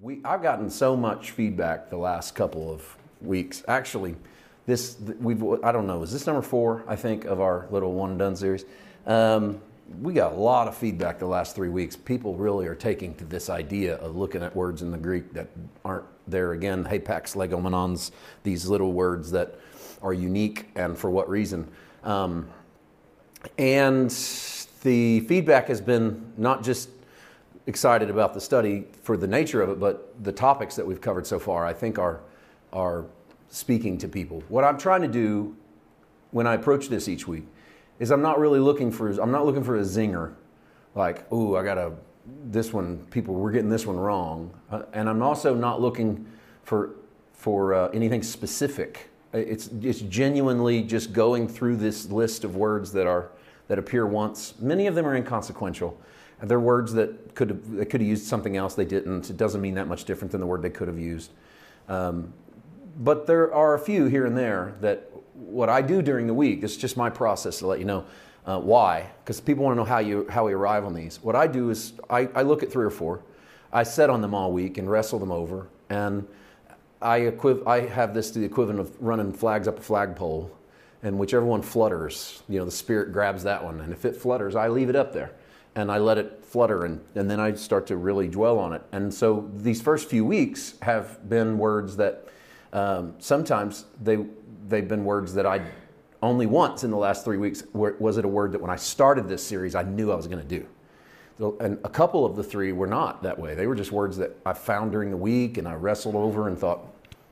we I've gotten so much feedback the last couple of weeks. Actually, this we've I don't know is this number four I think of our little one and done series. Um, we got a lot of feedback the last three weeks. People really are taking to this idea of looking at words in the Greek that aren't there again. Hapax legomenons, these little words that are unique and for what reason. Um, and the feedback has been not just excited about the study for the nature of it, but the topics that we've covered so far, I think are, are speaking to people. What I'm trying to do when I approach this each week is I'm not really looking for, I'm not looking for a zinger, like, ooh, I got a, this one, people, we're getting this one wrong. Uh, and I'm also not looking for, for uh, anything specific. It's, it's genuinely just going through this list of words that are, that appear once. Many of them are inconsequential they're words that could have, they could have used something else, they didn't. It doesn't mean that much different than the word they could have used. Um, but there are a few here and there that what I do during the week, is just my process to let you know uh, why, because people want to know how, you, how we arrive on these. What I do is I, I look at three or four, I set on them all week and wrestle them over, and I, equiv- I have this to the equivalent of running flags up a flagpole, and whichever one flutters, you know, the spirit grabs that one, and if it flutters, I leave it up there and I let it flutter and, and then I start to really dwell on it. And so these first few weeks have been words that um, sometimes they, they've been words that I only once in the last three weeks was it a word that when I started this series I knew I was going to do. And a couple of the three were not that way. They were just words that I found during the week and I wrestled over and thought,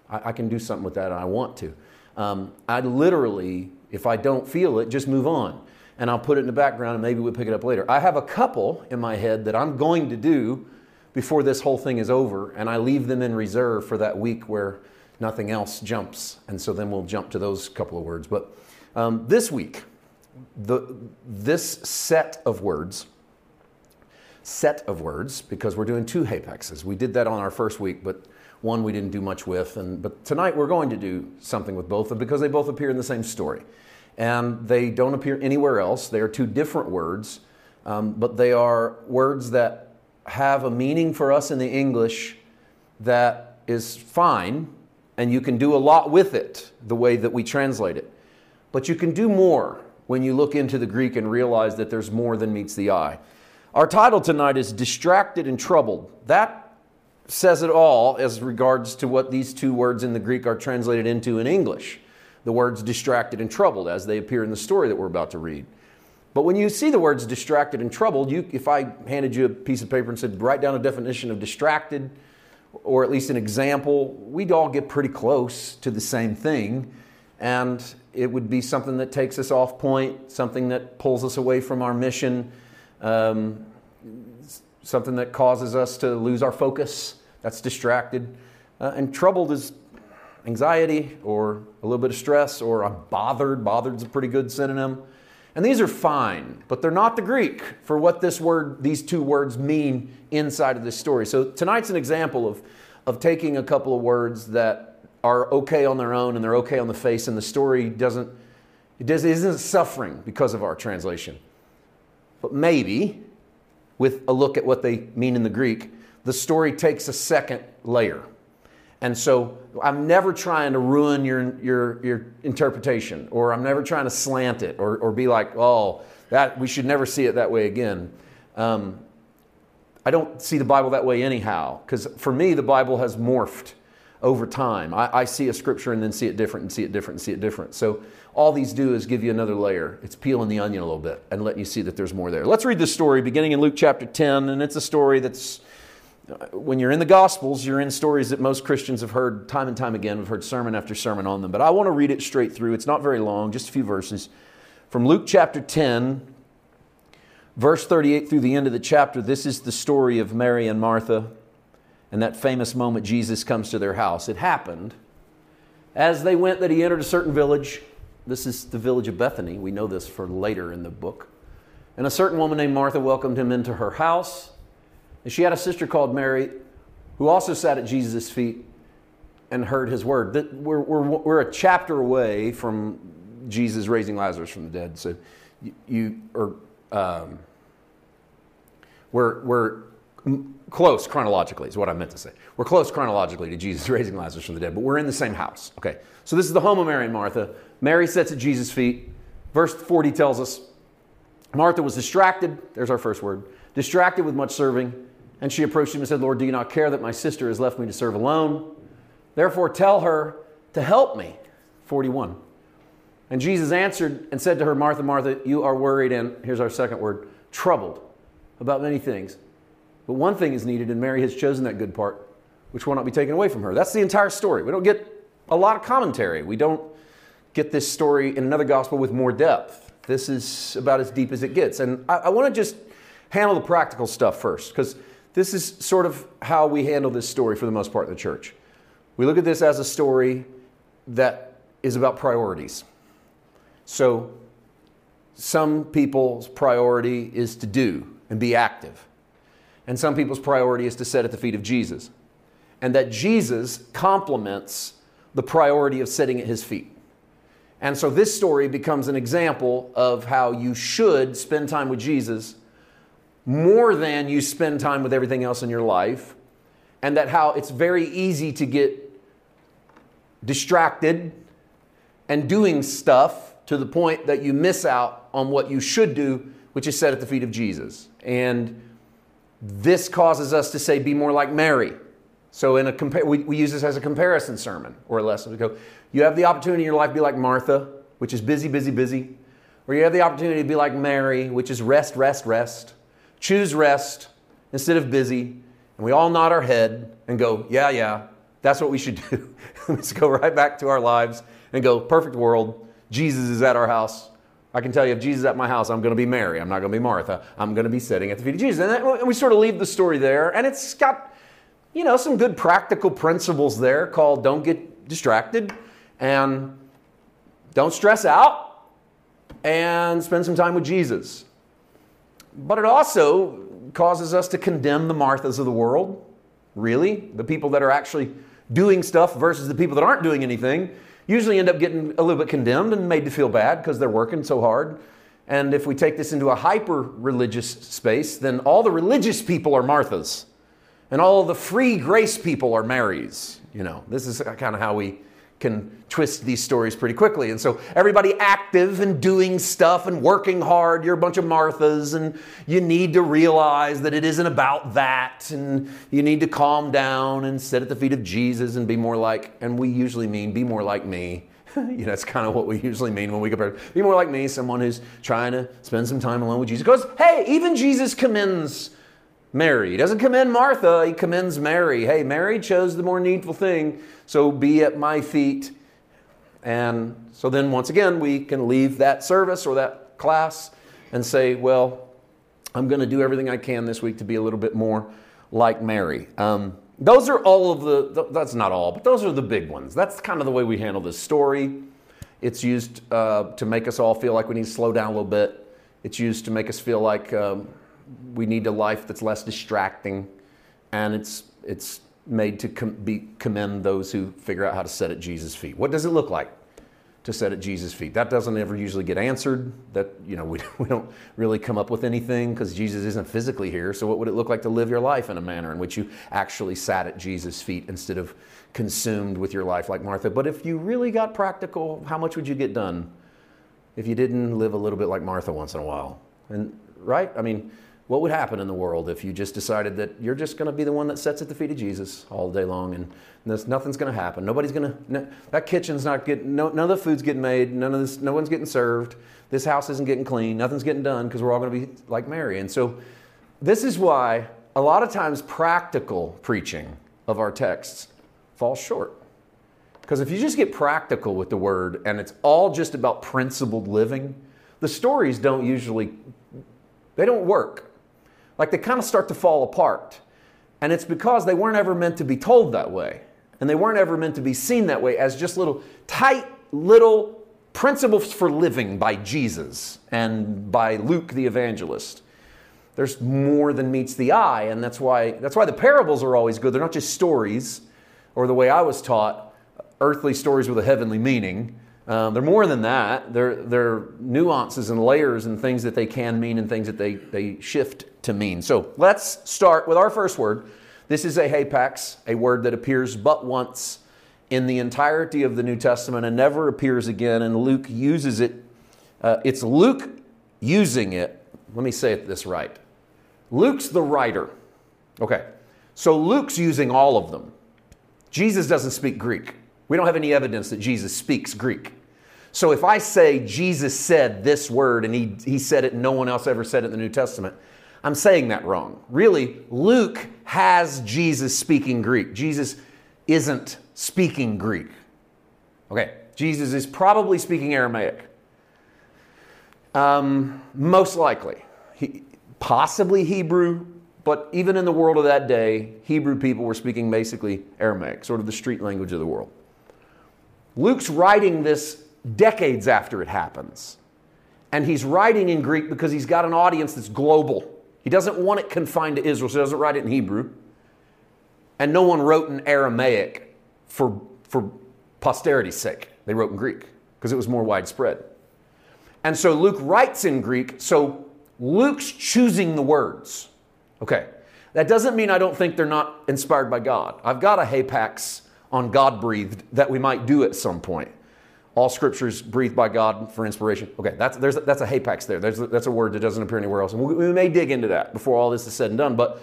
I, I can do something with that and I want to. Um, I literally, if I don't feel it, just move on and I'll put it in the background and maybe we'll pick it up later. I have a couple in my head that I'm going to do before this whole thing is over, and I leave them in reserve for that week where nothing else jumps. And so then we'll jump to those couple of words. But um, this week, the, this set of words, set of words, because we're doing two hapaxes. We did that on our first week, but one we didn't do much with. And, but tonight we're going to do something with both of them because they both appear in the same story and they don't appear anywhere else. They are two different words, um, but they are words that have a meaning for us in the English that is fine, and you can do a lot with it the way that we translate it. But you can do more when you look into the Greek and realize that there's more than meets the eye. Our title tonight is Distracted and Troubled. That says it all as regards to what these two words in the Greek are translated into in English the words distracted and troubled as they appear in the story that we're about to read. But when you see the words distracted and troubled, you, if I handed you a piece of paper and said, write down a definition of distracted, or at least an example, we'd all get pretty close to the same thing. And it would be something that takes us off point, something that pulls us away from our mission, um, something that causes us to lose our focus. That's distracted. Uh, and troubled is anxiety or a little bit of stress or I'm bothered. Bothered's a pretty good synonym. And these are fine, but they're not the Greek for what this word, these two words mean inside of this story. So tonight's an example of, of taking a couple of words that are okay on their own and they're okay on the face, and the story doesn't, it does, isn't suffering because of our translation. But maybe, with a look at what they mean in the Greek, the story takes a second layer. And so I'm never trying to ruin your, your, your interpretation, or I'm never trying to slant it, or, or be like, oh, that, we should never see it that way again. Um, I don't see the Bible that way anyhow, because for me, the Bible has morphed over time. I, I, see a scripture and then see it different and see it different and see it different. So all these do is give you another layer. It's peeling the onion a little bit and letting you see that there's more there. Let's read this story beginning in Luke chapter 10, and it's a story that's when you're in the Gospels, you're in stories that most Christians have heard time and time again. We've heard sermon after sermon on them. But I want to read it straight through. It's not very long, just a few verses. From Luke chapter 10, verse 38 through the end of the chapter, this is the story of Mary and Martha and that famous moment Jesus comes to their house. It happened as they went that he entered a certain village. This is the village of Bethany. We know this for later in the book. And a certain woman named Martha welcomed him into her house. And she had a sister called Mary who also sat at Jesus' feet and heard his word. We're, we're, we're a chapter away from Jesus raising Lazarus from the dead. So you, or um, we're, we're close chronologically is what I meant to say. We're close chronologically to Jesus raising Lazarus from the dead, but we're in the same house. Okay, so this is the home of Mary and Martha. Mary sits at Jesus' feet. Verse 40 tells us Martha was distracted. There's our first word. Distracted with much serving. And she approached him and said, Lord, do you not care that my sister has left me to serve alone? Therefore, tell her to help me. 41. And Jesus answered and said to her, Martha, Martha, you are worried, and here's our second word, troubled about many things. But one thing is needed, and Mary has chosen that good part, which will not be taken away from her. That's the entire story. We don't get a lot of commentary. We don't get this story in another gospel with more depth. This is about as deep as it gets. And I, I want to just handle the practical stuff first, because this is sort of how we handle this story for the most part in the church. We look at this as a story that is about priorities. So, some people's priority is to do and be active. And some people's priority is to sit at the feet of Jesus. And that Jesus compliments the priority of sitting at his feet. And so this story becomes an example of how you should spend time with Jesus more than you spend time with everything else in your life. And that how it's very easy to get distracted and doing stuff to the point that you miss out on what you should do, which is set at the feet of Jesus. And this causes us to say, be more like Mary. So in a compa- we, we use this as a comparison sermon or a lesson. We go, you have the opportunity in your life to be like Martha, which is busy, busy, busy. Or you have the opportunity to be like Mary, which is rest, rest, rest. Choose rest instead of busy. And we all nod our head and go, yeah, yeah, that's what we should do. Let's go right back to our lives and go, perfect world. Jesus is at our house. I can tell you, if Jesus is at my house, I'm going to be Mary. I'm not going to be Martha. I'm going to be sitting at the feet of Jesus. And, that, we sort of leave the story there. And it's got, you know, some good practical principles there called don't get distracted and don't stress out and spend some time with Jesus. But it also causes us to condemn the Marthas of the world, really, the people that are actually doing stuff versus the people that aren't doing anything usually end up getting a little bit condemned and made to feel bad because they're working so hard. And if we take this into a hyper religious space, then all the religious people are Marthas, and all the free grace people are Marys. You know, this is kind of how we can twist these stories pretty quickly. And so everybody active and doing stuff and working hard, you're a bunch of Marthas, and you need to realize that it isn't about that, and you need to calm down and sit at the feet of Jesus and be more like, and we usually mean be more like me. you know, that's kind of what we usually mean when we compare. Be more like me, someone who's trying to spend some time alone with Jesus. Because, hey, even Jesus commends Mary. He doesn't commend Martha, he commends Mary. Hey, Mary chose the more needful thing, so be at my feet. And so then, once again, we can leave that service or that class and say, well, I'm going to do everything I can this week to be a little bit more like Mary. Um, those are all of the, that's not all, but those are the big ones. That's kind of the way we handle this story. It's used uh, to make us all feel like we need to slow down a little bit. It's used to make us feel like um, we need a life that's less distracting, and it's it's made to com- be, commend those who figure out how to sit at Jesus' feet. What does it look like to sit at Jesus' feet? That doesn't ever usually get answered. That you know we, we don't really come up with anything because Jesus isn't physically here. So what would it look like to live your life in a manner in which you actually sat at Jesus' feet instead of consumed with your life like Martha? But if you really got practical, how much would you get done if you didn't live a little bit like Martha once in a while? And right? I mean what would happen in the world if you just decided that you're just going to be the one that sits at the feet of Jesus all day long and this, nothing's going to happen? Nobody's going to, no, that kitchen's not getting, no, none of the food's getting made, none of this, no one's getting served, this house isn't getting clean, nothing's getting done because we're all going to be like Mary. And so this is why a lot of times practical preaching of our texts falls short. Because if you just get practical with the word and it's all just about principled living, the stories don't usually they don't work like they kind of start to fall apart. And it's because they weren't ever meant to be told that way. And they weren't ever meant to be seen that way as just little tight little principles for living by Jesus and by Luke the evangelist. There's more than meets the eye, and that's why, that's why the parables are always good. They're not just stories, or the way I was taught, earthly stories with a heavenly meaning. Um, they're more than that. They're, they're nuances and layers and things that they can mean and things that they, they shift to mean. So let's start with our first word. This is a hapax, a word that appears but once in the entirety of the New Testament and never appears again, and Luke uses it. Uh, it's Luke using it. Let me say it this right. Luke's the writer. Okay, so Luke's using all of them. Jesus doesn't speak Greek. We don't have any evidence that Jesus speaks Greek. So if I say Jesus said this word and he, he said it and no one else ever said it in the New Testament, I'm saying that wrong. Really, Luke has Jesus speaking Greek. Jesus isn't speaking Greek. Okay, Jesus is probably speaking Aramaic. Um, most likely. He, possibly Hebrew, but even in the world of that day, Hebrew people were speaking basically Aramaic, sort of the street language of the world. Luke's writing this decades after it happens. And he's writing in Greek because he's got an audience that's global. He doesn't want it confined to Israel, so he doesn't write it in Hebrew. And no one wrote in Aramaic for, for posterity's sake. They wrote in Greek because it was more widespread. And so Luke writes in Greek, so Luke's choosing the words. Okay, that doesn't mean I don't think they're not inspired by God. I've got a hapax on God breathed that we might do at some point. All scriptures breathed by God for inspiration. Okay, that's, there's, that's a hapax there. There's, that's a word that doesn't appear anywhere else. And we, we may dig into that before all this is said and done. But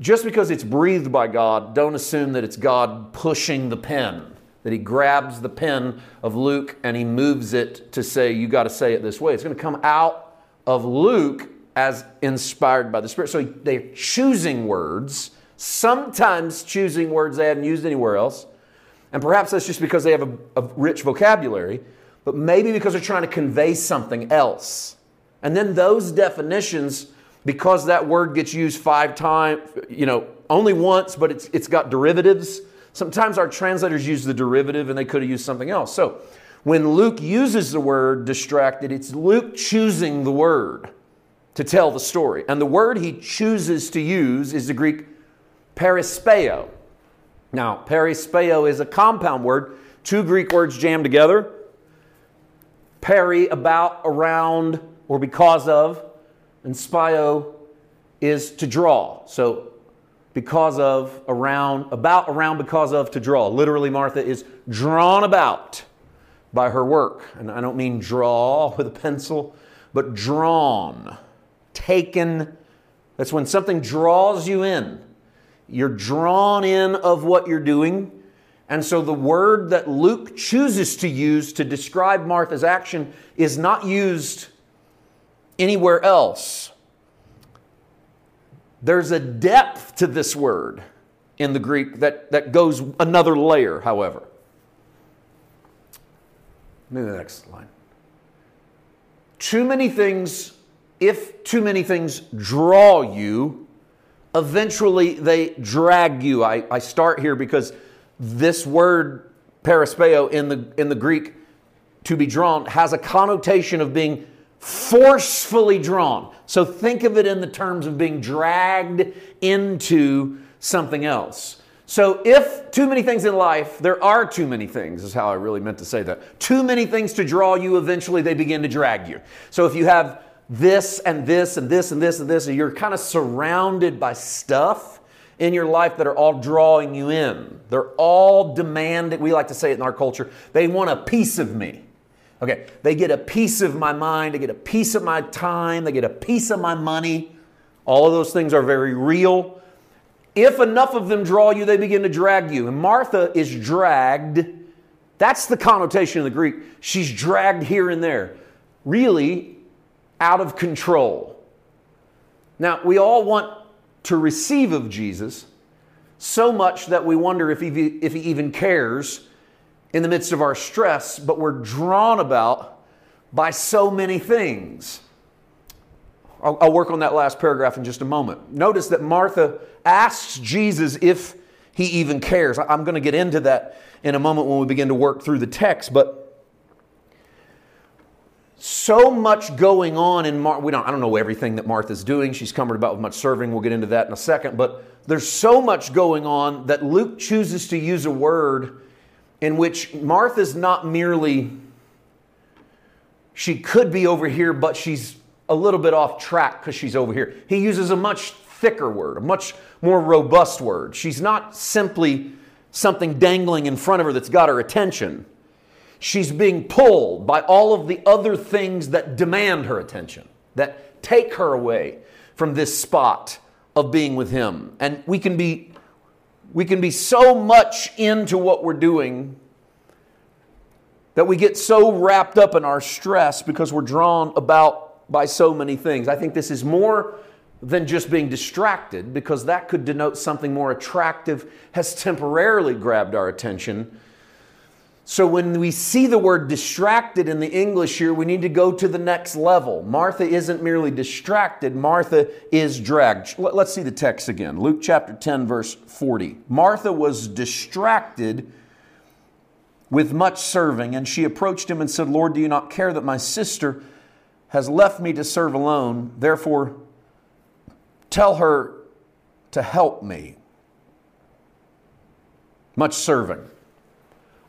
just because it's breathed by God, don't assume that it's God pushing the pen, that He grabs the pen of Luke and He moves it to say, you got to say it this way. It's going to come out of Luke as inspired by the Spirit. So they're choosing words, sometimes choosing words they hadn't used anywhere else. And perhaps that's just because they have a, a rich vocabulary, but maybe because they're trying to convey something else. And then those definitions, because that word gets used five times, you know, only once, but it's, it's got derivatives. Sometimes our translators use the derivative and they could have used something else. So when Luke uses the word distracted, it's Luke choosing the word to tell the story. And the word he chooses to use is the Greek perispeo. Now, perispeo is a compound word, two Greek words jammed together. Peri, about, around, or because of, and spio is to draw. So, because of, around, about, around, because of, to draw. Literally, Martha is drawn about by her work. And I don't mean draw with a pencil, but drawn, taken. That's when something draws you in. You're drawn in of what you're doing. And so the word that Luke chooses to use to describe Martha's action is not used anywhere else. There's a depth to this word in the Greek that, that goes another layer, however. Maybe the next line. Too many things, if too many things draw you, eventually they drag you. I, I start here because this word perispeo in the, in the Greek, to be drawn, has a connotation of being forcefully drawn. So think of it in the terms of being dragged into something else. So, if too many things in life, there are too many things, is how I really meant to say that. Too many things to draw you, eventually they begin to drag you. So, if you have this and this and this and this and this, and you're kind of surrounded by stuff in your life that are all drawing you in. They're all demanding, we like to say it in our culture, they want a piece of me. Okay, they get a piece of my mind, they get a piece of my time, they get a piece of my money. All of those things are very real. If enough of them draw you, they begin to drag you. And Martha is dragged. That's the connotation of the Greek. She's dragged here and there, really out of control. Now, we all want to receive of Jesus so much that we wonder if he, if he even cares in the midst of our stress, but we're drawn about by so many things. I'll, I'll, work on that last paragraph in just a moment. Notice that Martha asks Jesus if he even cares. I'm going to get into that in a moment when we begin to work through the text, but so much going on in Mar- we don't I don't know everything that Martha's doing. She's cumbered about with much serving. We'll get into that in a second, but there's so much going on that Luke chooses to use a word in which Martha's not merely she could be over here but she's a little bit off track because she's over here. He uses a much thicker word, a much more robust word. She's not simply something dangling in front of her that's got her attention. She's being pulled by all of the other things that demand her attention, that take her away from this spot of being with Him. And we can be, we can be so much into what we're doing that we get so wrapped up in our stress because we're drawn about by so many things. I think this is more than just being distracted because that could denote something more attractive has temporarily grabbed our attention. So when we see the word distracted in the English here, we need to go to the next level. Martha isn't merely distracted, Martha is dragged. Let's see the text again. Luke chapter 10, verse 40. Martha was distracted with much serving, and she approached him and said, Lord, do you not care that my sister has left me to serve alone? Therefore, tell her to help me. Much serving.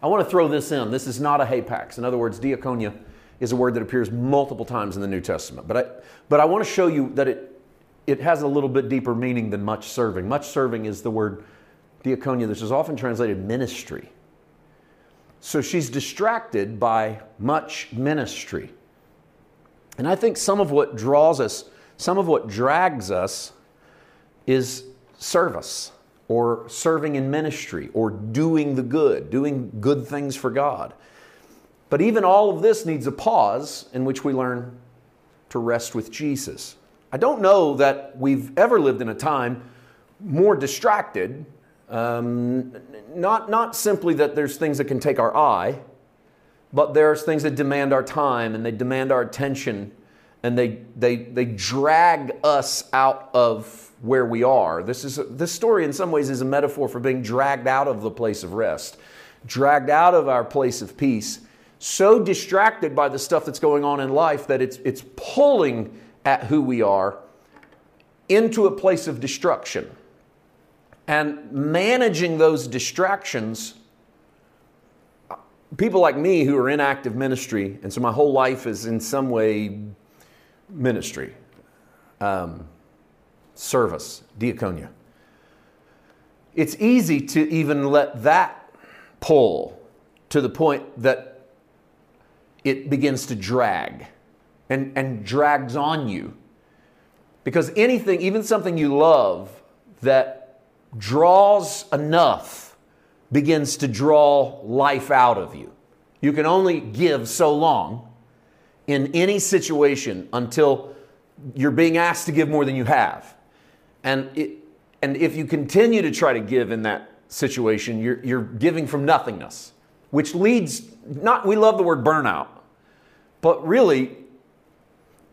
I want to throw this in. This is not a hapax. In other words, diaconia is a word that appears multiple times in the New Testament. But I, but I want to show you that it, it has a little bit deeper meaning than much serving. Much serving is the word diaconia, This is often translated ministry. So she's distracted by much ministry. And I think some of what draws us, some of what drags us, is service or serving in ministry or doing the good, doing good things for God. But even all of this needs a pause in which we learn to rest with Jesus. I don't know that we've ever lived in a time more distracted um, not, not simply that there's things that can take our eye, but there's things that demand our time and they demand our attention and they, they, they drag us out of where we are. This, is, this story, in some ways, is a metaphor for being dragged out of the place of rest, dragged out of our place of peace, so distracted by the stuff that's going on in life that it's, it's pulling at who we are into a place of destruction. And managing those distractions, people like me who are in active ministry, and so my whole life is in some way ministry, um, service, diaconia. It's easy to even let that pull to the point that it begins to drag and, and drags on you. Because anything, even something you love, that draws enough begins to draw life out of you. You can only give so long in any situation until you're being asked to give more than you have. And, it, and if you continue to try to give in that situation, you're, you're giving from nothingness, which leads, not, we love the word burnout, but really,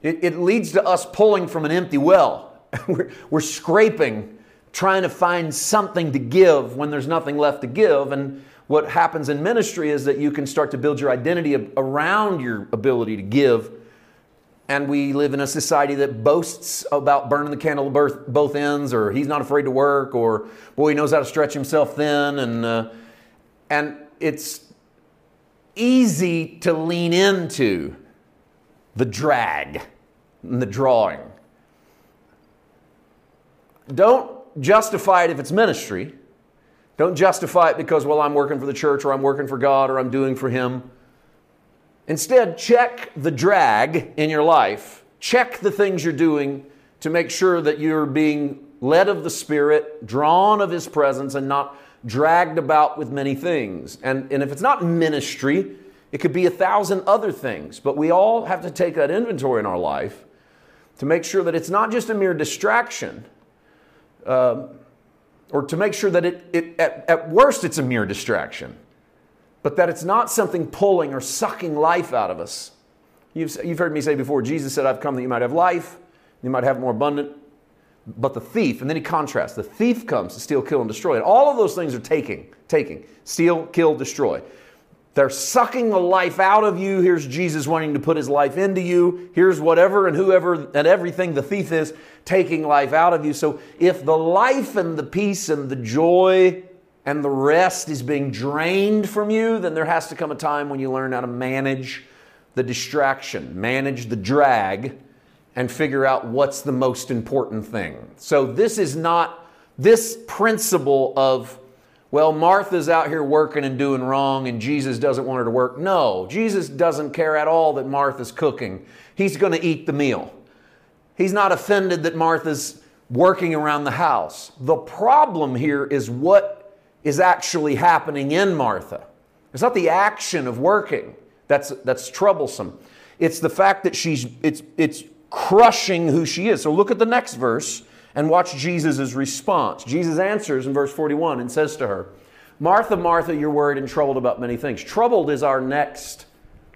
it, it leads to us pulling from an empty well. we're, we're scraping trying to find something to give when there's nothing left to give. And what happens in ministry is that you can start to build your identity around your ability to give. And we live in a society that boasts about burning the candle at both ends, or he's not afraid to work, or boy, he knows how to stretch himself thin. And, uh, and it's easy to lean into the drag and the drawing. Don't justify it if it's ministry. Don't justify it because, well, I'm working for the church or I'm working for God or I'm doing for Him. Instead, check the drag in your life. Check the things you're doing to make sure that you're being led of the Spirit, drawn of His presence, and not dragged about with many things. And, and if it's not ministry, it could be a thousand other things. But we all have to take that inventory in our life to make sure that it's not just a mere distraction um, or to make sure that it, it at, at worst it's a mere distraction, but that it's not something pulling or sucking life out of us. You've, you've heard me say before, Jesus said, I've come that you might have life, you might have more abundant. But the thief, and then he contrasts, the thief comes to steal, kill, and destroy. And all of those things are taking, taking, steal, kill, destroy. They're sucking the life out of you. Here's Jesus wanting to put his life into you. Here's whatever and whoever and everything the thief is taking life out of you. So if the life and the peace and the joy and the rest is being drained from you, then there has to come a time when you learn how to manage the distraction, manage the drag, and figure out what's the most important thing. So this is not this principle of, well, Martha's out here working and doing wrong and Jesus doesn't want her to work. No, Jesus doesn't care at all that Martha's cooking. He's going to eat the meal. He's not offended that Martha's working around the house. The problem here is what is actually happening in Martha. It's not the action of working that's, that's troublesome. It's the fact that she's, it's, it's crushing who she is. So look at the next verse and watch Jesus' response. Jesus answers in verse 41 and says to her, Martha, Martha, you're worried and troubled about many things. Troubled is our next,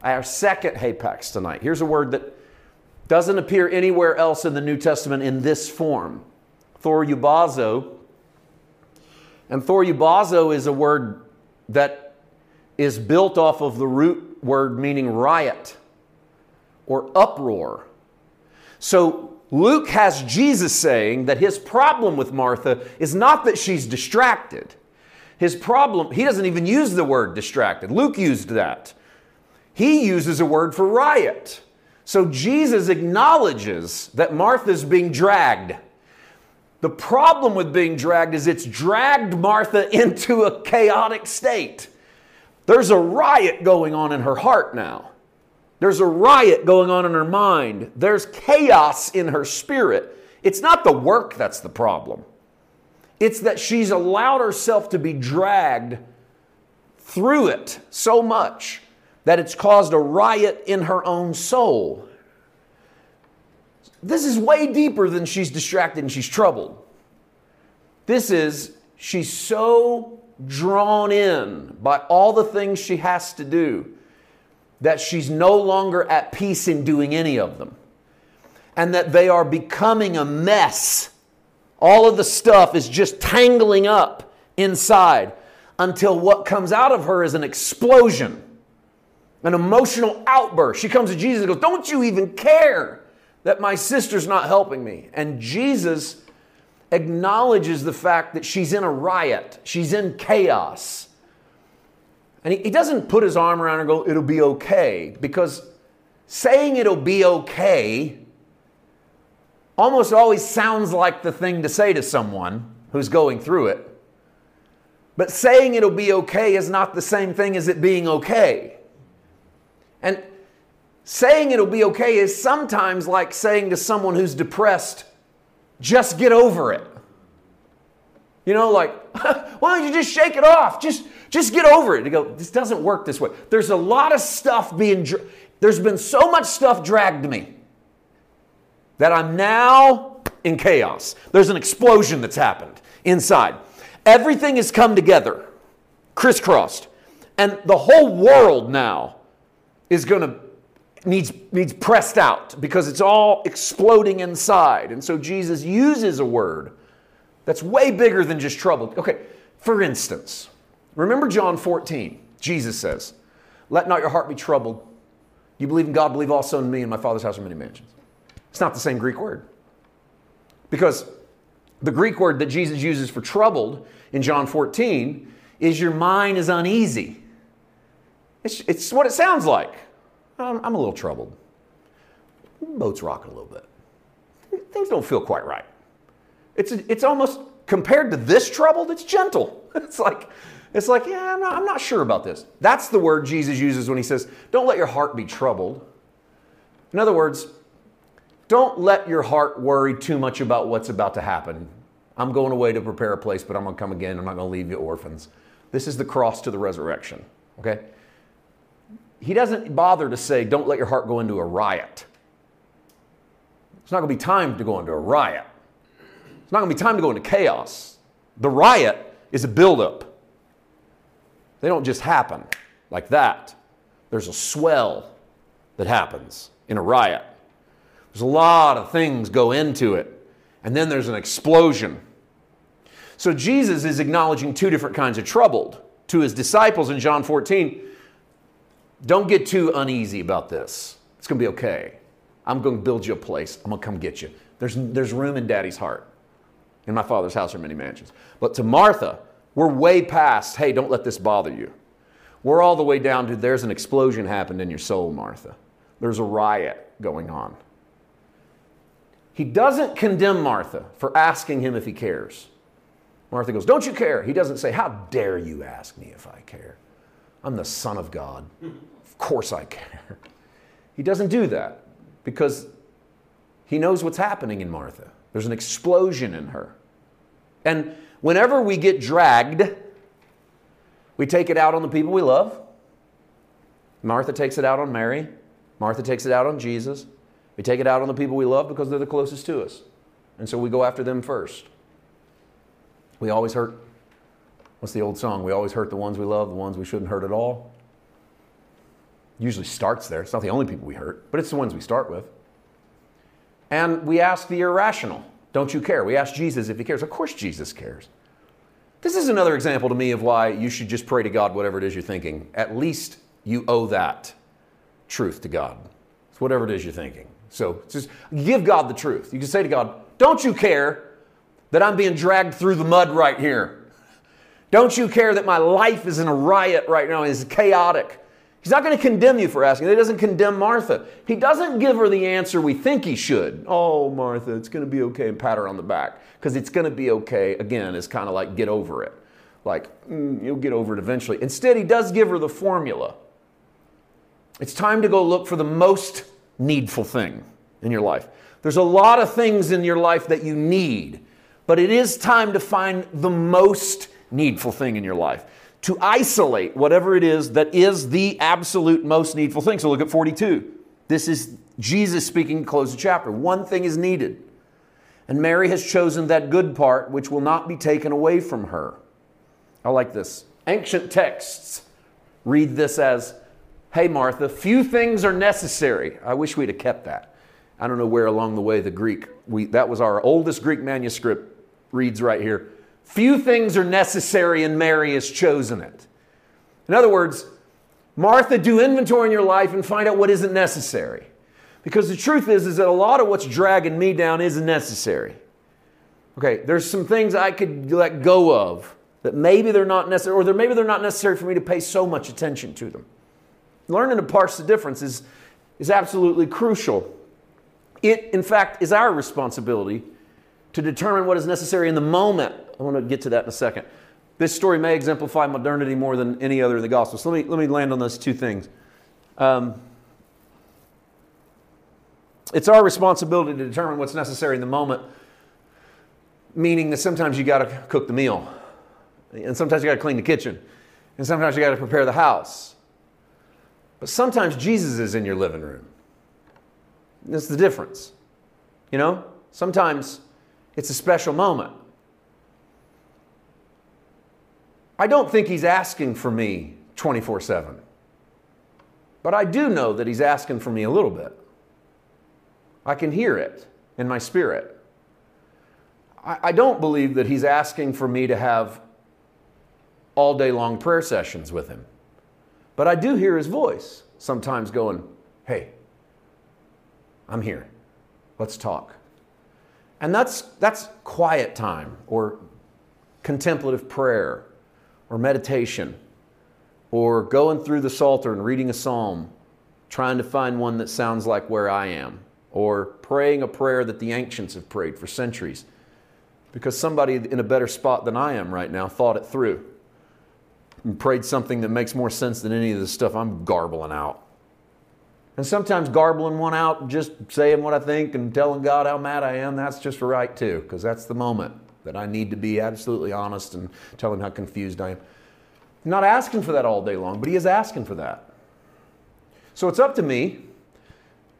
our second hapax tonight. Here's a word that doesn't appear anywhere else in the New Testament in this form. Thorubazo. And thorubazo is a word that is built off of the root word meaning riot or uproar. So Luke has Jesus saying that his problem with Martha is not that she's distracted. His problem, he doesn't even use the word distracted. Luke used that. He uses a word for riot. So Jesus acknowledges that Martha's being dragged. The problem with being dragged is it's dragged Martha into a chaotic state. There's a riot going on in her heart now. There's a riot going on in her mind. There's chaos in her spirit. It's not the work that's the problem, it's that she's allowed herself to be dragged through it so much that it's caused a riot in her own soul. This is way deeper than she's distracted and she's troubled. This is, she's so drawn in by all the things she has to do that she's no longer at peace in doing any of them. And that they are becoming a mess. All of the stuff is just tangling up inside until what comes out of her is an explosion an emotional outburst. She comes to Jesus and goes, Don't you even care that my sister's not helping me? And Jesus acknowledges the fact that she's in a riot, she's in chaos. And he, he doesn't put his arm around her and go, It'll be okay, because saying it'll be okay almost always sounds like the thing to say to someone who's going through it. But saying it'll be okay is not the same thing as it being okay. And saying it'll be okay is sometimes like saying to someone who's depressed, just get over it. You know, like, why don't you just shake it off? Just, just get over it. You go, this doesn't work this way. There's a lot of stuff being, there's been so much stuff dragged to me that I'm now in chaos. There's an explosion that's happened inside. Everything has come together, crisscrossed. And the whole world now is going to needs needs pressed out because it's all exploding inside. And so Jesus uses a word that's way bigger than just trouble. Okay, for instance, remember John 14. Jesus says, "Let not your heart be troubled. You believe in God, believe also in me. In my Father's house are many mansions." It's not the same Greek word. Because the Greek word that Jesus uses for troubled in John 14 is your mind is uneasy. It's, it's what it sounds like. I'm, I'm a little troubled. Boat's rocking a little bit. Things don't feel quite right. It's, it's almost, compared to this trouble it's gentle. It's like, it's like, yeah, I'm not, I'm not sure about this. That's the word Jesus uses when he says, don't let your heart be troubled. In other words, don't let your heart worry too much about what's about to happen. I'm going away to prepare a place, but I'm going to come again. I'm not going to leave you orphans. This is the cross to the resurrection. Okay? he doesn't bother to say, don't let your heart go into a riot. It's not going to be time to go into a riot. It's not going to be time to go into chaos. The riot is a buildup. They don't just happen like that. There's a swell that happens in a riot. There's a lot of things go into it, and then there's an explosion. So Jesus is acknowledging two different kinds of troubled to his disciples in John 14 don't get too uneasy about this. It's going to be okay. I'm going to build you a place. I'm going to come get you. There's, there's room in daddy's heart. In my father's house are many mansions. But to Martha, we're way past, hey, don't let this bother you. We're all the way down to there's an explosion happened in your soul, Martha. There's a riot going on. He doesn't condemn Martha for asking him if he cares. Martha goes, Don't you care? He doesn't say, How dare you ask me if I care? I'm the Son of God. Of course I care. He doesn't do that because he knows what's happening in Martha. There's an explosion in her. And whenever we get dragged, we take it out on the people we love. Martha takes it out on Mary. Martha takes it out on Jesus. We take it out on the people we love because they're the closest to us. And so we go after them first. We always hurt. What's the old song? We always hurt the ones we love, the ones we shouldn't hurt at all. Usually starts there. It's not the only people we hurt, but it's the ones we start with. And we ask the irrational, don't you care? We ask Jesus if he cares. Of course, Jesus cares. This is another example to me of why you should just pray to God whatever it is you're thinking. At least you owe that truth to God. It's whatever it is you're thinking. So just give God the truth. You can say to God, Don't you care that I'm being dragged through the mud right here? Don't you care that my life is in a riot right now, is chaotic? He's not going to condemn you for asking. He doesn't condemn Martha. He doesn't give her the answer we think he should. Oh, Martha, it's going to be okay, and pat her on the back. Because it's going to be okay, again, is kind of like get over it. Like, mm, you'll get over it eventually. Instead, he does give her the formula. It's time to go look for the most needful thing in your life. There's a lot of things in your life that you need, but it is time to find the most needful thing in your life to isolate whatever it is that is the absolute most needful thing. So look at 42. This is Jesus speaking close the chapter. One thing is needed. And Mary has chosen that good part which will not be taken away from her. I like this. Ancient texts read this as Hey, Martha, few things are necessary. I wish we'd have kept that. I don't know where along the way the Greek, we, that was our oldest Greek manuscript, reads right here. Few things are necessary, and Mary has chosen it. In other words, Martha, do inventory in your life and find out what isn't necessary. Because the truth is, is that a lot of what's dragging me down isn't necessary. Okay, there's some things I could let go of that maybe they're not necessary, or maybe they're not necessary for me to pay so much attention to them. Learning to parse the difference is, is absolutely crucial. It, in fact, is our responsibility to determine what is necessary in the moment I want to get to that in a second. This story may exemplify modernity more than any other in the gospel. So let me, let me land on those two things. Um, it's our responsibility to determine what's necessary in the moment, meaning that sometimes you got to cook the meal, and sometimes you got to clean the kitchen, and sometimes you got to prepare the house. But sometimes Jesus is in your living room. That's the difference. You know, sometimes it's a special moment. I don't think he's asking for me 24 7. But I do know that he's asking for me a little bit. I can hear it in my spirit. I, I don't believe that he's asking for me to have all day long prayer sessions with him. But I do hear his voice sometimes going, Hey, I'm here. Let's talk. And that's, that's quiet time or contemplative prayer or meditation or going through the Psalter and reading a psalm, trying to find one that sounds like where I am, or praying a prayer that the ancients have prayed for centuries because somebody in a better spot than I am right now thought it through and prayed something that makes more sense than any of the stuff I'm garbling out. And sometimes garbling one out, just saying what I think and telling God how mad I am, that's just right too, because that's the moment that I need to be absolutely honest and tell him how confused I am. Not asking for that all day long, but he is asking for that. So it's up to me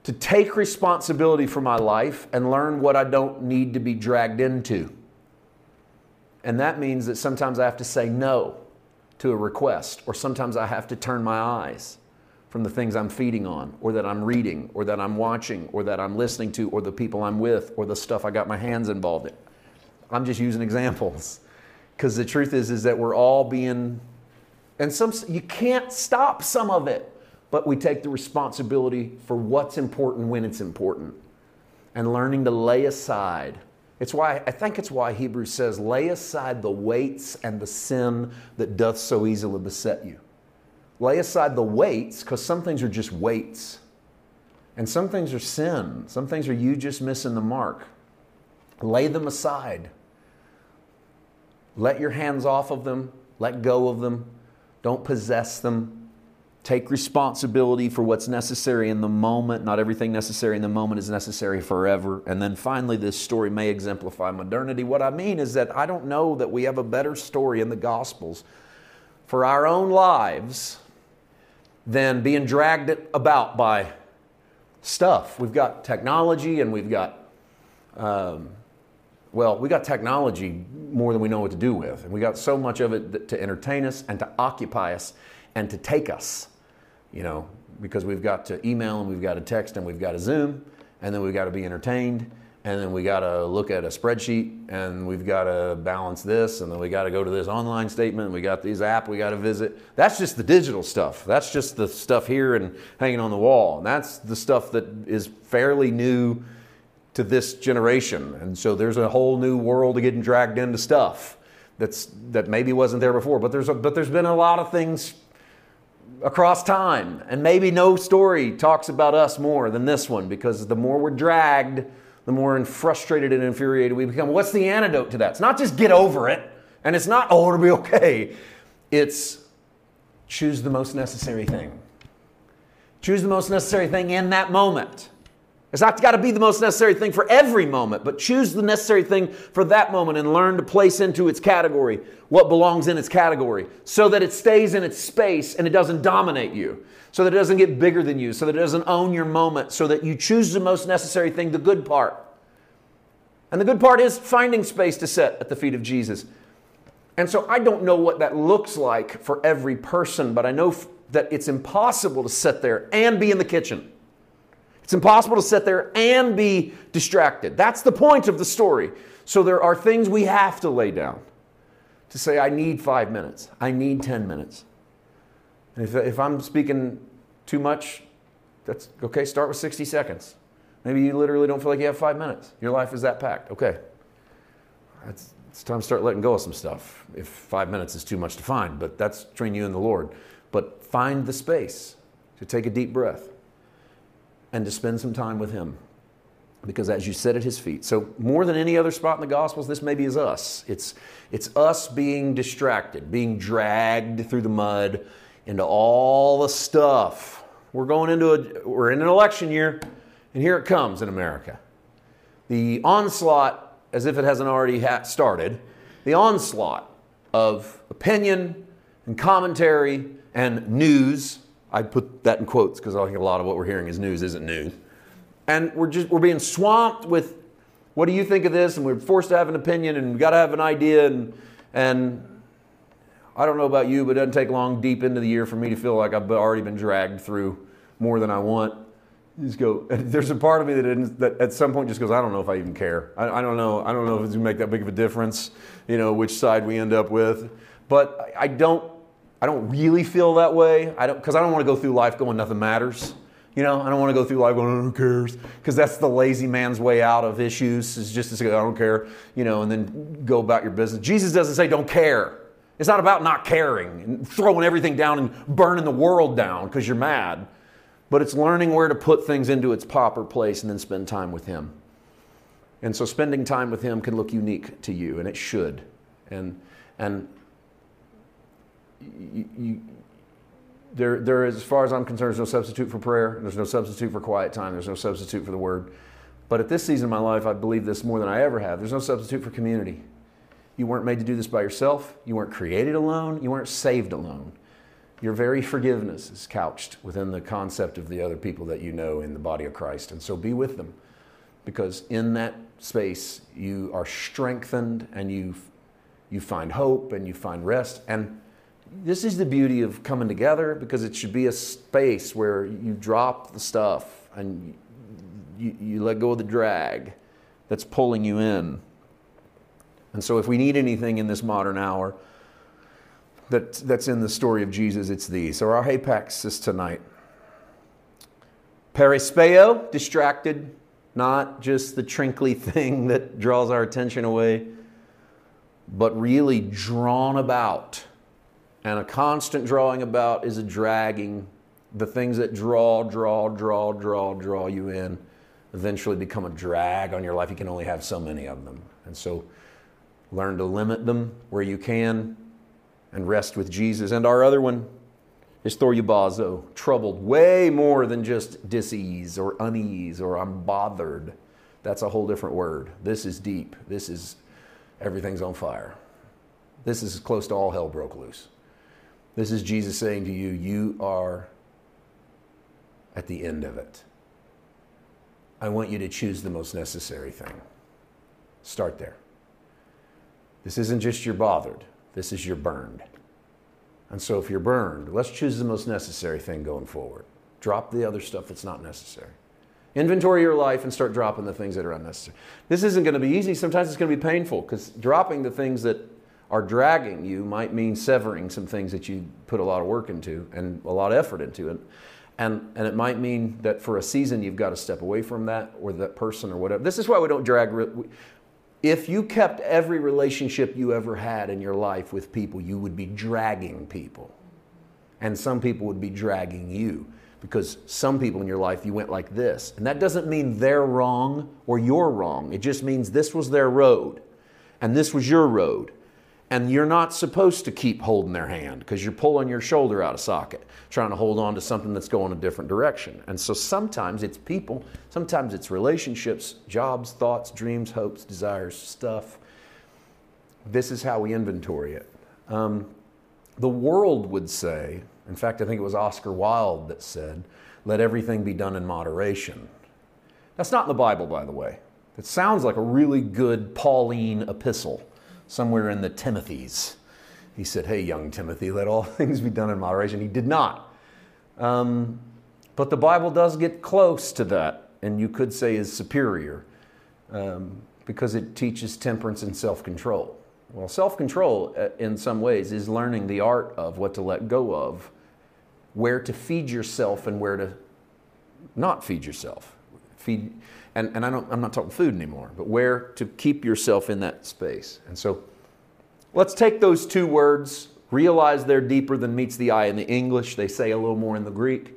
to take responsibility for my life and learn what I don't need to be dragged into. And that means that sometimes I have to say no to a request, or sometimes I have to turn my eyes from the things I'm feeding on, or that I'm reading, or that I'm watching, or that I'm listening to, or the people I'm with, or the stuff I got my hands involved in. I'm just using examples. Because the truth is is that we're all being and some you can't stop some of it but we take the responsibility for what's important when it's important and learning to lay aside. It's why i think it's why hebrews says lay aside the weights and the sin that doth so easily beset you. Lay aside the weights because some things are just weights. And some things are sin, some things are you just missing the mark. Lay them aside. Let your hands off of them, let go of them, don't possess them. Take responsibility for what's necessary in the moment. Not everything necessary in the moment is necessary forever. And then finally, this story may exemplify modernity. What I mean is that I don't know that we have a better story in the Gospels for our own lives than being dragged about by stuff. We've got technology and we've got, um, well, we got technology more than we know what to do with. And we got so much of it to entertain us and to occupy us and to take us you know, because we've got to email and we've got to text and we've got to Zoom and then we've got to be entertained and then we got to look at a spreadsheet and we've got to balance this and then we got to go to this online statement and we got these app we got to visit that's just the digital stuff that's just the stuff here and hanging on the wall and that's the stuff that is fairly new to this generation and so there's a whole new world of getting dragged into stuff that's that maybe wasn't there before but there's a, but there's been a lot of things across time. And maybe no story talks about us more than this one because the more we're dragged, the more frustrated and infuriated we become. What's the antidote to that? It's not just get over it, and it's not, oh, it'll be okay. It's choose the most necessary thing. Choose the most necessary thing in that moment. It's not got to be the most necessary thing for every moment, but choose the necessary thing for that moment and learn to place into its category what belongs in its category so that it stays in its space and it doesn't dominate you, so that it doesn't get bigger than you, so that it doesn't own your moment, so that you choose the most necessary thing, the good part. And the good part is finding space to sit at the feet of Jesus. And so I don't know what that looks like for every person, but I know that it's impossible to sit there and be in the kitchen it's impossible to sit there and be distracted. That's the point of the story. So there are things we have to lay down to say, I need five minutes, I need 10 minutes. And if, if I'm speaking too much, that's okay, start with 60 seconds. Maybe you literally don't feel like you have five minutes. Your life is that packed. Okay. It's, it's time to start letting go of some stuff if five minutes is too much to find, but that's train you in the Lord. But find the space to take a deep breath and to spend some time with Him. Because as you sit at His feet, so more than any other spot in the Gospels, this maybe is us. It's, it's us being distracted, being dragged through the mud into all the stuff. We're going into a, we're in an election year, and here it comes in America. The onslaught, as if it hasn't already started, the onslaught of opinion and commentary and news I put that in quotes because I think a lot of what we're hearing is news isn't news. And we're just we're being swamped with what do you think of this? And we're forced to have an opinion and we've got to have an idea and and I don't know about you, but it doesn't take long deep into the year for me to feel like I've already been dragged through more than I want. You just go. There's a part of me that, that at some point just goes, I don't know if I even care. I, I don't know. I don't know if it's gonna make that big of a difference. You know which side we end up with. But I don't I don't really feel that way. I don't because I don't want to go through life going nothing matters. You know, I don't want to go through life going, who cares? Because that's the lazy man's way out of issues, is just to say, I don't care, you know, and then go about your business. Jesus doesn't say, don't care. It's not about not caring and throwing everything down and burning the world down because you're mad. But it's learning where to put things into its proper place and then spend time with Him. And so spending time with Him can look unique to you, and it should. And, and you, there, there is, as far as I'm concerned, there's no substitute for prayer. There's no substitute for quiet time. There's no substitute for the word. But at this season of my life, I believe this more than I ever have. There's no substitute for community. You weren't made to do this by yourself. You weren't created alone. You weren't saved alone. Your very forgiveness is couched within the concept of the other people that you know in the body of Christ. And so be with them because in that space, you are strengthened and you, you find hope and you find rest. And this is the beauty of coming together because it should be a space where you drop the stuff and you, you let go of the drag that's pulling you in. And so, if we need anything in this modern hour that, that's in the story of Jesus, it's these. So, our hapax is tonight. Perispeo, distracted, not just the trinkly thing that draws our attention away, but really drawn about and a constant drawing about is a dragging the things that draw, draw, draw, draw, draw you in eventually become a drag on your life. You can only have so many of them. And so learn to limit them where you can and rest with Jesus. And our other one is thorubazo, troubled, way more than just disease or unease or I'm bothered. That's a whole different word. This is deep. This is everything's on fire. This is close to all hell broke loose. This is Jesus saying to you, You are at the end of it. I want you to choose the most necessary thing. Start there. This isn't just you're bothered, this is you're burned. And so if you're burned, let's choose the most necessary thing going forward. Drop the other stuff that's not necessary. Inventory your life and start dropping the things that are unnecessary. This isn't going to be easy. Sometimes it's going to be painful because dropping the things that are dragging you might mean severing some things that you put a lot of work into and a lot of effort into. it. and, and it might mean that for a season you've got to step away from that or that person or whatever. This is why we don't drag. If you kept every relationship you ever had in your life with people, you would be dragging people. And some people would be dragging you because some people in your life you went like this. And that doesn't mean they're wrong or you're wrong. It just means this was their road and this was your road. And you're not supposed to keep holding their hand because you're pulling your shoulder out of socket, trying to hold on to something that's going a different direction. And so sometimes it's people, sometimes it's relationships, jobs, thoughts, dreams, hopes, desires, stuff. This is how we inventory it. Um, the world would say, in fact, I think it was Oscar Wilde that said, let everything be done in moderation. That's not in the Bible, by the way. It sounds like a really good Pauline epistle somewhere in the Timothys. He said, Hey, young Timothy, let all things be done in moderation. He did not. Um, but the Bible does get close to that, and you could say is superior um, because it teaches temperance and self control. Well, self control, uh, in some ways, is learning the art of what to let go of, where to feed yourself and where to not feed yourself. Feed, and, and I don't, I'm not talking food anymore, but where to keep yourself in that space. And so let's take those two words, realize they're deeper than meets the eye in the English. They say a little more in the Greek.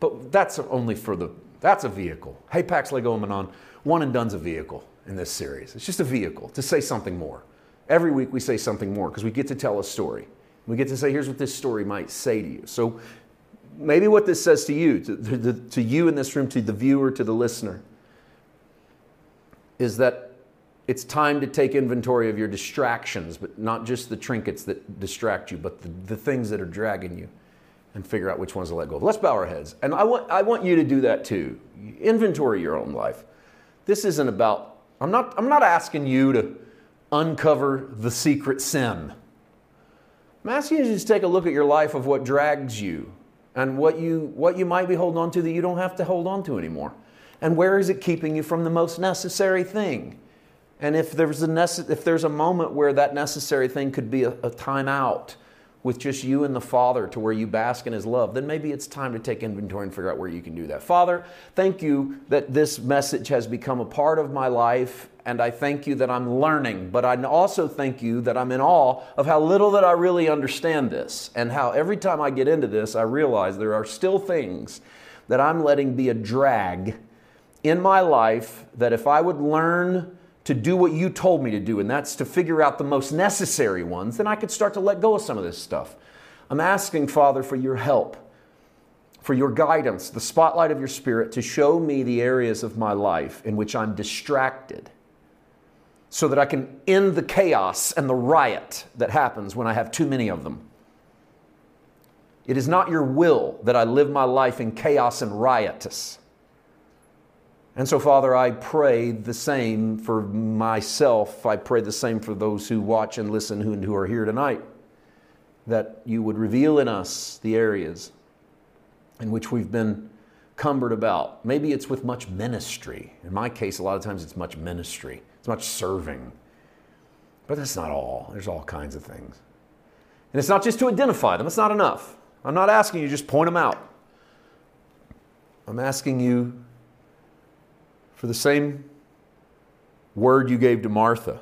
But that's only for the, that's a vehicle. Hapax Legomenon, one and done's a vehicle in this series. It's just a vehicle to say something more. Every week we say something more because we get to tell a story. We get to say, here's what this story might say to you. So maybe what this says to you, to, to, you in this room, to the viewer, to the listener, is that it's time to take inventory of your distractions, but not just the trinkets that distract you, but the, the things that are dragging you, and figure out which ones to let go of. Let's bow our heads. And I want, I want you to do that too. Inventory your own life. This isn't about I'm not, I'm not asking you to uncover the secret sin. I'm asking you to just take a look at your life of what drags you and what you, what you might be holding on to that you don't have to hold on to anymore. And where is it keeping you from the most necessary thing? And if there's a, if there's a moment where that necessary thing could be a, a time out, with just you and the Father to where you bask in His love, then maybe it's time to take inventory and figure out where you can do that. Father, thank you that this message has become a part of my life, and I thank you that I'm learning, but I also thank you that I'm in awe of how little that I really understand this, and how every time I get into this, I realize there are still things that I'm letting be a drag in my life that if I would learn to do what you told me to do, and that's to figure out the most necessary ones, then I could start to let go of some of this stuff. I'm asking, Father, for your help, for your guidance, the spotlight of your Spirit to show me the areas of my life in which I'm distracted so that I can end the chaos and the riot that happens when I have too many of them. It is not your will that I live my life in chaos and riotous. And so, Father, I pray the same for myself. I pray the same for those who watch and listen who, who are here tonight, that you would reveal in us the areas in which we've been cumbered about. Maybe it's with much ministry. In my case, a lot of times it's much ministry, it's much serving. But that's not all. There's all kinds of things. And it's not just to identify them, it's not enough. I'm not asking you just point them out. I'm asking you for the same word you gave to Martha.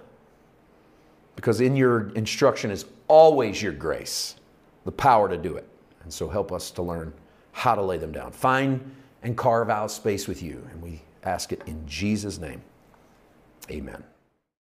Because in your instruction is always your grace, the power to do it. And so help us to learn how to lay them down. Find and carve out space with you. And we ask it in Jesus' name. Amen.